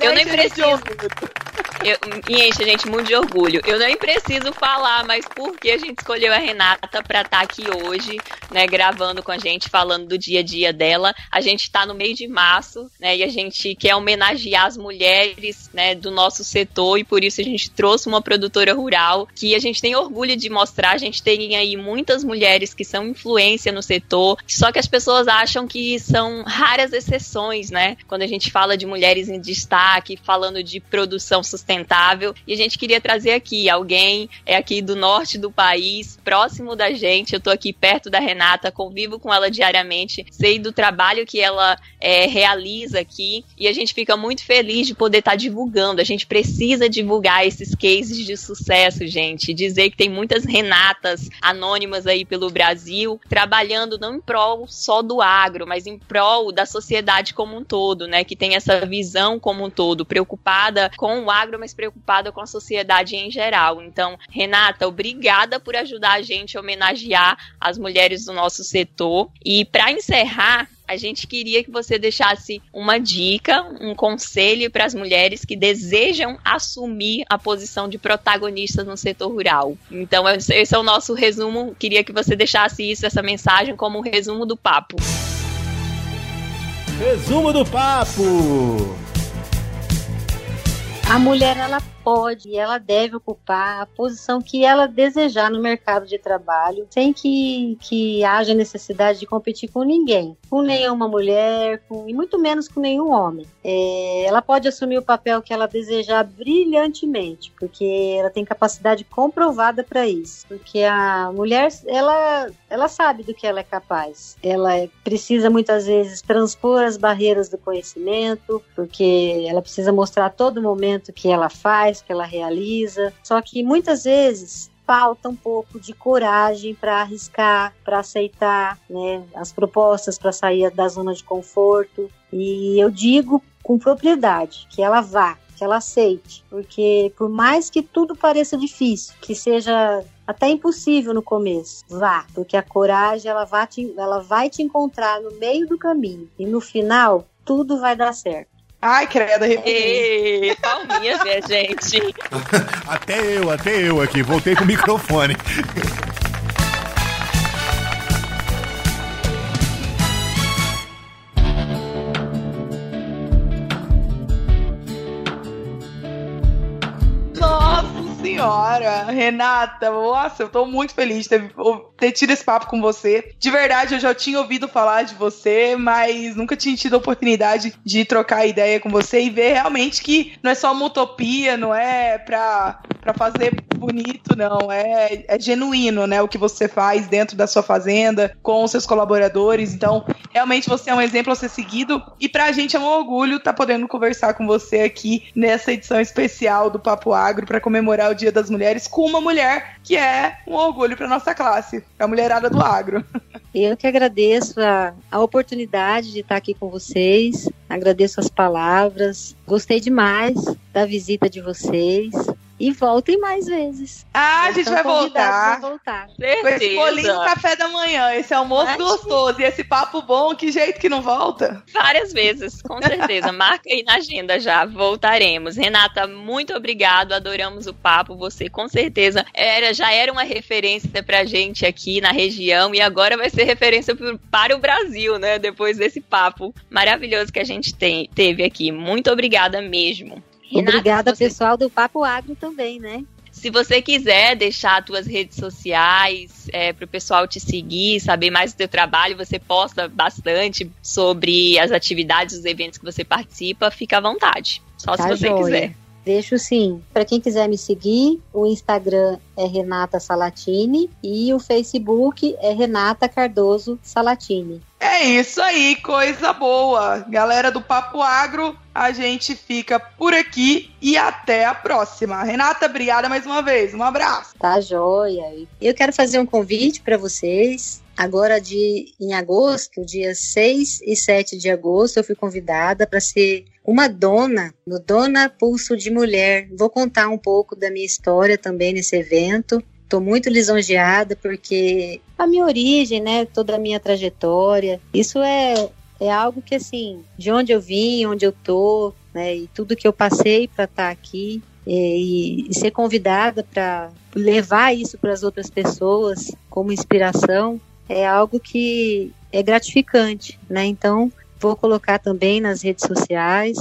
eu nem preciso. eu, me enche, gente, muito de orgulho. Eu nem preciso falar, mas por que a gente escolheu a Renata para estar tá aqui hoje, né, gravando com a gente, falando do dia a dia dela. A gente está no meio de março, né, e a gente quer homenagear as mulheres, né, do nosso setor e por isso a gente trouxe uma produtora rural que a gente tem orgulho de mostrar. A gente tem aí muitas mulheres que são influência no setor, só que as pessoas acham que são raras exceções, né? Quando a gente fala de mulheres em destaque, falando de produção sustentável, e a gente queria trazer aqui alguém é aqui do norte do país, próximo da gente. Eu tô aqui perto da Renata, convivo com ela diariamente, sei do trabalho que ela é, realiza aqui e a gente fica muito feliz de poder estar tá divulgando. A gente precisa divulgar esses cases de sucesso, gente. Dizer que tem muitas Renatas anônimas aí pelo Brasil trabalhando não em prol só do agro, mas em prol da sociedade como um todo, né? Que tem essa visão como um todo, preocupada com o agro, mas preocupada com a sociedade em geral. Então, Renata, obrigada por ajudar a gente a homenagear as mulheres do nosso setor. E para encerrar, a gente queria que você deixasse uma dica, um conselho para as mulheres que desejam assumir a posição de protagonista no setor rural. Então, esse é o nosso resumo. Queria que você deixasse isso, essa mensagem, como um resumo do papo. Resumo do papo! A mulher, ela pode e ela deve ocupar a posição que ela desejar no mercado de trabalho, sem que, que haja necessidade de competir com ninguém, com nenhuma mulher, com, e muito menos com nenhum homem. É, ela pode assumir o papel que ela desejar brilhantemente, porque ela tem capacidade comprovada para isso. Porque a mulher, ela, ela sabe do que ela é capaz. Ela precisa muitas vezes transpor as barreiras do conhecimento, porque ela precisa mostrar a todo momento que ela faz que ela realiza. Só que muitas vezes falta um pouco de coragem para arriscar, para aceitar né, as propostas, para sair da zona de conforto. E eu digo com propriedade que ela vá, que ela aceite, porque por mais que tudo pareça difícil, que seja até impossível no começo, vá, porque a coragem ela vai te, ela vai te encontrar no meio do caminho e no final tudo vai dar certo. Ai, credo, arrepiei. Palminhas, minha gente. *laughs* até eu, até eu aqui. Voltei com o microfone. *laughs* senhora, Renata, nossa, eu tô muito feliz de ter, ter, tido esse papo com você. De verdade, eu já tinha ouvido falar de você, mas nunca tinha tido a oportunidade de trocar ideia com você e ver realmente que não é só uma utopia, não é pra, pra fazer bonito, não. É, é genuíno, né? O que você faz dentro da sua fazenda, com os seus colaboradores. Então, realmente você é um exemplo a ser seguido. E pra gente é um orgulho estar tá podendo conversar com você aqui nessa edição especial do Papo Agro para comemorar o Dia das Mulheres com uma mulher que é um orgulho para nossa classe, a mulherada do agro. Eu que agradeço a, a oportunidade de estar aqui com vocês, agradeço as palavras, gostei demais da visita de vocês. E voltem mais vezes. Ah, a gente vai voltar. voltar. Com esse bolinho café da manhã, esse almoço gostoso e esse papo bom, que jeito que não volta? Várias vezes, com certeza. *laughs* Marca aí na agenda já, voltaremos. Renata, muito obrigado, adoramos o papo. Você com certeza era, já era uma referência pra gente aqui na região e agora vai ser referência para o Brasil, né? Depois desse papo maravilhoso que a gente tem, teve aqui. Muito obrigada mesmo. Renata, Obrigada, você... pessoal do Papo Agro também, né? Se você quiser deixar as tuas redes sociais é, para o pessoal te seguir, saber mais do teu trabalho, você posta bastante sobre as atividades, os eventos que você participa, fica à vontade. Só tá se você joia. quiser. Deixo sim. Para quem quiser me seguir, o Instagram é Renata Salatini e o Facebook é Renata Cardoso Salatini. É isso aí, coisa boa. Galera do Papo Agro, a gente fica por aqui e até a próxima. Renata, obrigada mais uma vez. Um abraço. Tá joia. Eu quero fazer um convite para vocês. Agora, de, em agosto, dia 6 e 7 de agosto, eu fui convidada para ser uma dona no Dona Pulso de Mulher. Vou contar um pouco da minha história também nesse evento. Estou muito lisonjeada porque a minha origem, né, toda a minha trajetória, isso é, é algo que assim, de onde eu vim, onde eu tô, né, e tudo que eu passei para estar tá aqui, e, e ser convidada para levar isso para as outras pessoas como inspiração é algo que é gratificante, né? Então, vou colocar também nas redes sociais.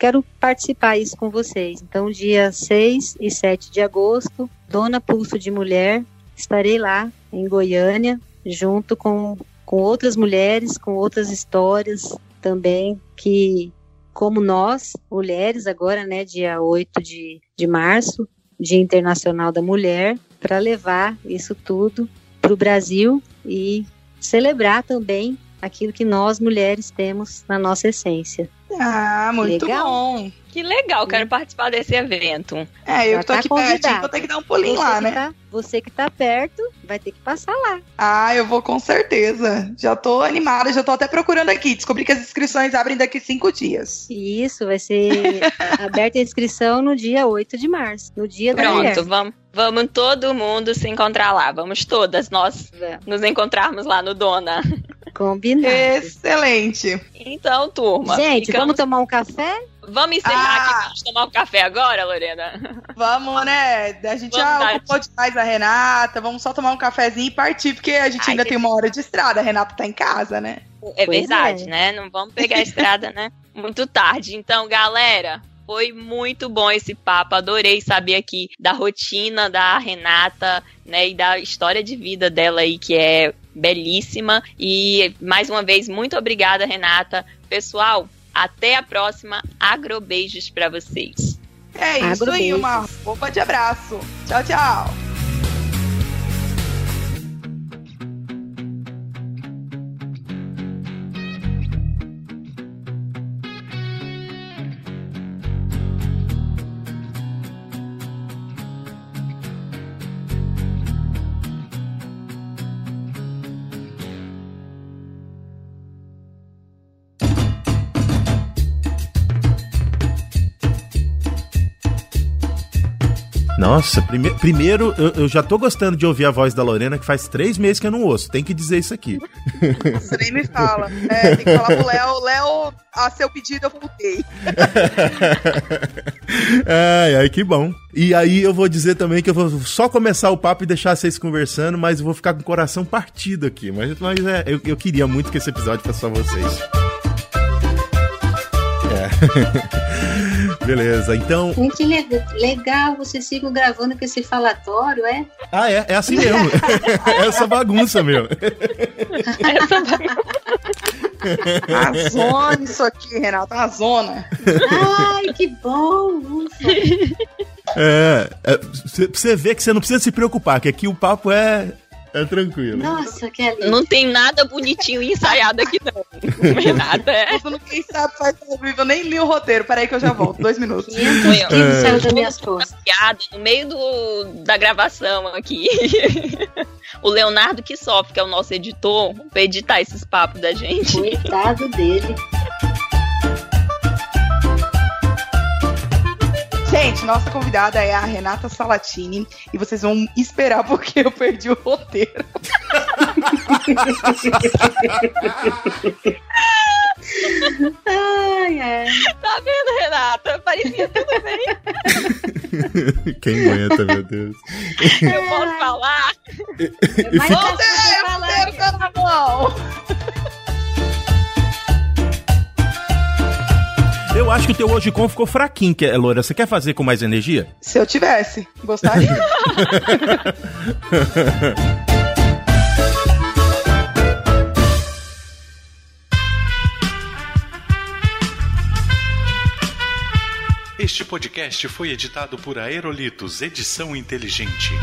Quero participar isso com vocês. Então, dia 6 e 7 de agosto, Dona Pulso de Mulher, estarei lá em Goiânia, junto com, com outras mulheres, com outras histórias também, que, como nós, mulheres, agora, né, dia 8 de, de março, Dia Internacional da Mulher, para levar isso tudo para o Brasil e celebrar também aquilo que nós mulheres temos na nossa essência. Ah, muito Legal. bom. Que legal, quero participar desse evento. É, eu Já que tô tá aqui convidado. pertinho, vou ter que dar um pulinho Você lá, né? tá- você que tá perto, vai ter que passar lá. Ah, eu vou com certeza. Já tô animada, já tô até procurando aqui. Descobri que as inscrições abrem daqui cinco dias. E isso vai ser *laughs* aberta a inscrição no dia 8 de março, no dia da mulher. Pronto, vamos, vamos todo mundo se encontrar lá. Vamos todas nós Vamos. nos encontrarmos lá no Dona. Combinado. Excelente. Então, turma. Gente, ficamos- vamos tomar um café? vamos encerrar Ah. aqui. Vamos tomar um café agora, Lorena? Vamos, né? A gente Vamos, já ocupou demais a Renata. Vamos só tomar um cafezinho e partir, porque a gente Ai, ainda que tem uma hora de estrada. A Renata tá em casa, né? É Pois verdade, é. né? Não vamos pegar a estrada, né? Muito tarde. Então, galera, foi muito bom esse papo. Adorei saber aqui da rotina da Renata, né? E da história de vida dela aí, que é belíssima. E mais uma vez, muito obrigada, Renata. Pessoal, até a próxima. Agrobeijos pra vocês. É isso aí, Agrobeijos. uma roupa de abraço. Tchau, tchau. Nossa, prime- primeiro, eu, eu já tô gostando de ouvir a voz da Lorena, que faz três meses que eu não ouço. Tem que dizer isso aqui. Você nem me fala. É, tem que falar pro Léo. Léo, a seu pedido eu voltei. *laughs* ai, ai, que bom. E aí eu vou dizer também que eu vou só começar o papo e deixar vocês conversando, mas eu vou ficar com o coração partido aqui. Mas, mas é, eu, eu queria muito que esse episódio fosse só vocês. É. *laughs* Beleza, então. Gente, le- legal, vocês ficam gravando com esse falatório, é? Ah, é, é assim mesmo. *laughs* Essa bagunça mesmo. A zona isso aqui, Renata. A zona. Ai, que bom! ufa. É, é, você ver que você não precisa se preocupar, que aqui o papo é, é tranquilo. Nossa, Kelly. Não tem nada bonitinho e ensaiado aqui, não. Renata, é. Você não quem sabe faz ao vivo. Eu nem li o roteiro. Peraí que eu já volto. Dois minutos. 500 Foi, ó. quilos É. saiu das minhas costas. piada no meio do, da gravação aqui. *laughs* o Leonardo que sofre, que é o nosso editor, pra editar esses papos da gente. Coitado dele. Gente, nossa convidada é a Renata Salatini. E vocês vão esperar porque eu perdi o roteiro. Ai, ai. Tá vendo, Renata? Parecia tudo bem. Quem aguenta, meu Deus. Eu posso falar. Mas falando. Roteiro tá na mão. Eu acho que o teu hoje com ficou fraquinho, que, Loura. Você quer fazer com mais energia? Se eu tivesse, gostaria. Este podcast foi editado por Aerolitos Edição Inteligente.